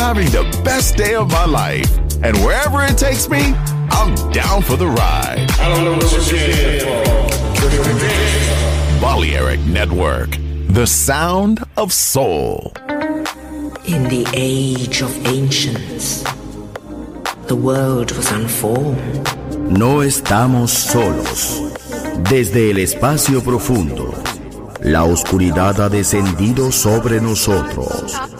having the best day of my life. And wherever it takes me, I'm down for the ride. I don't know what you're here for. Balearic Network, the sound of soul. In the age of ancients, the world was unformed. No estamos solos. Desde el espacio profundo, la oscuridad ha descendido sobre nosotros.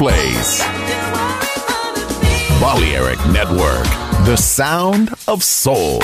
Right. Balearic Network, the sound of soul.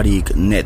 Tariq Net.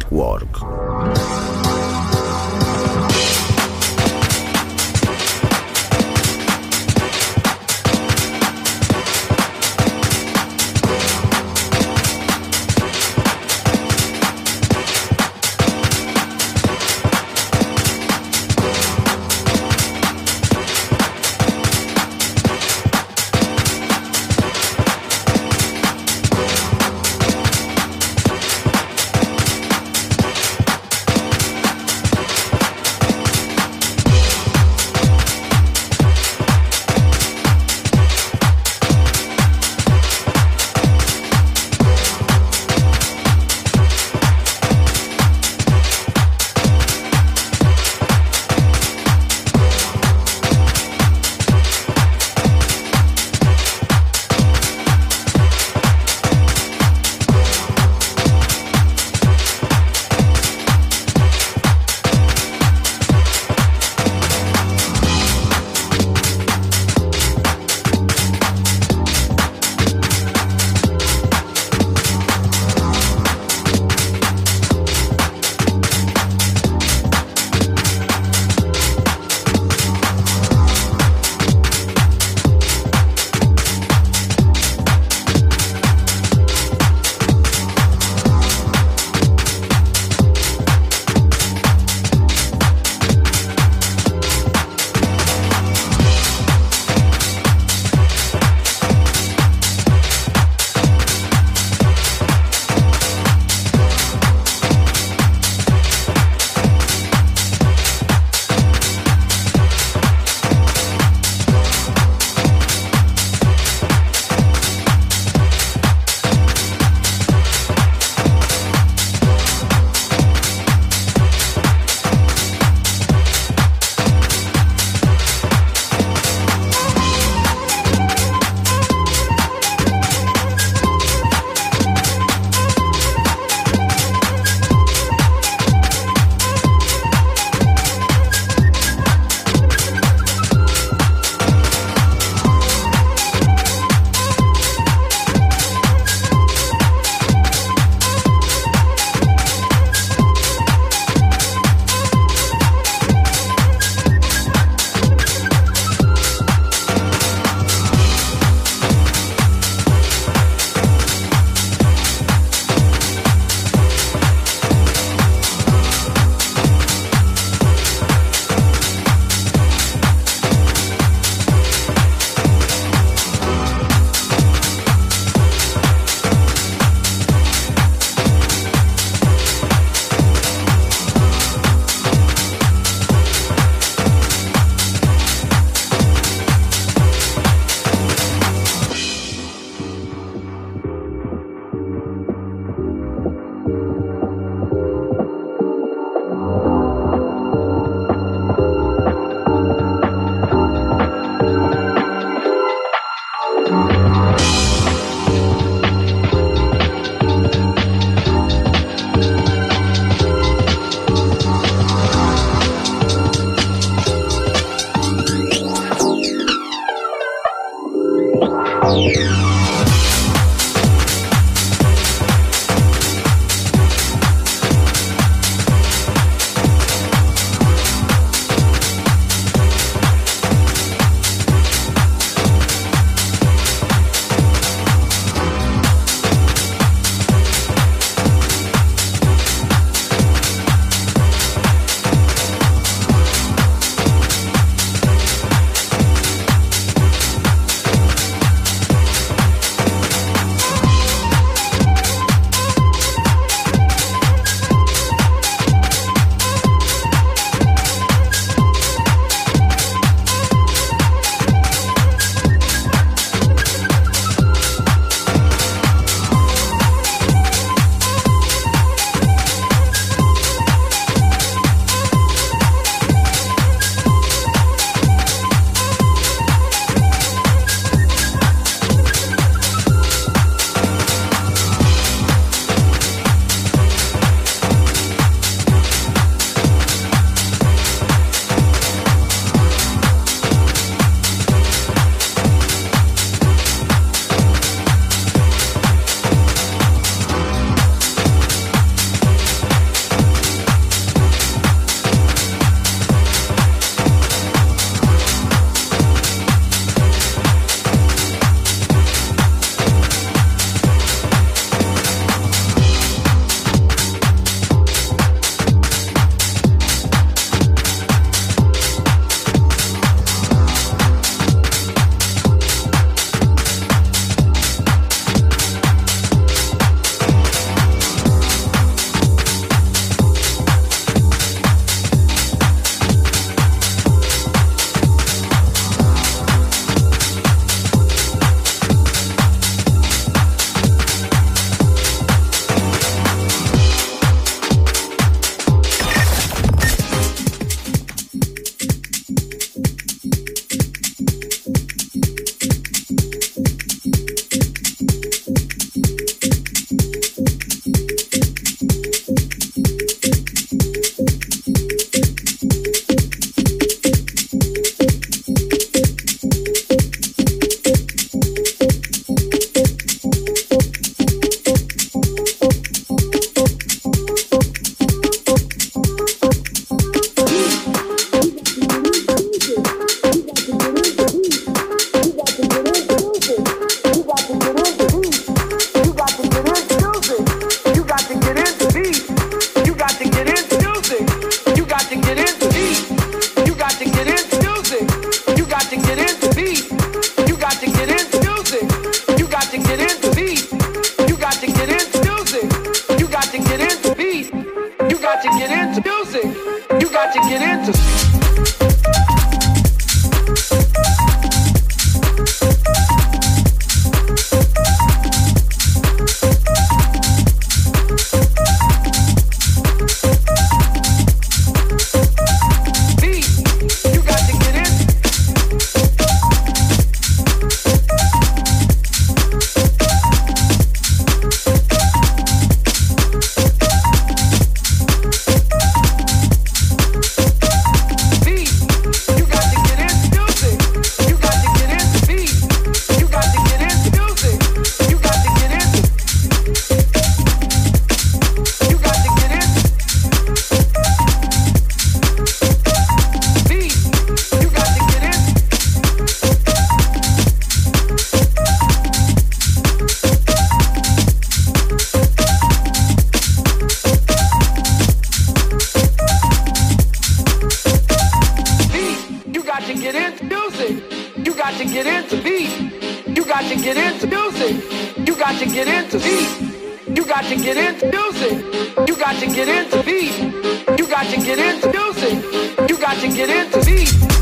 get into me.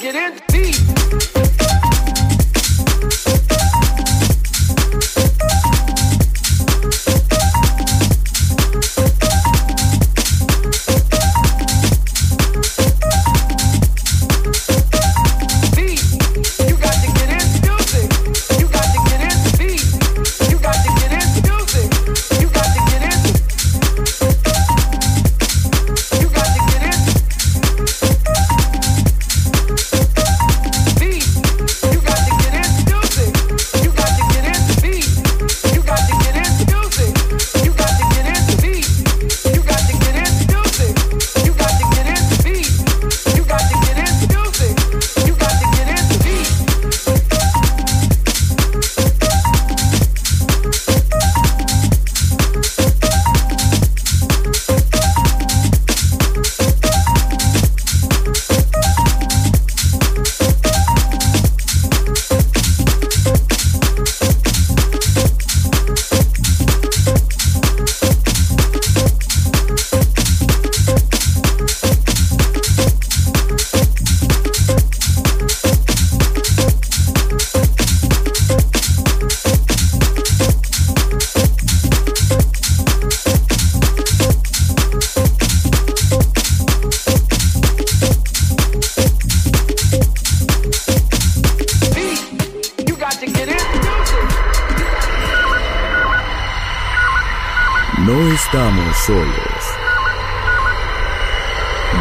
get in.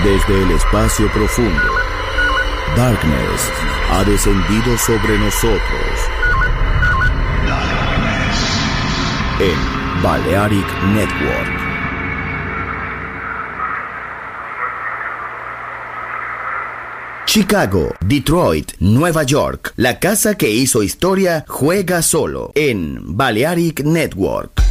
Desde el espacio profundo, Darkness ha descendido sobre nosotros. En Balearic Network. Chicago, Detroit, Nueva York. La casa que hizo historia juega solo en Balearic Network.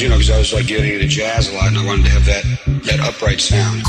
You know, because I was like getting into jazz a lot and I wanted to have that, that upright sound.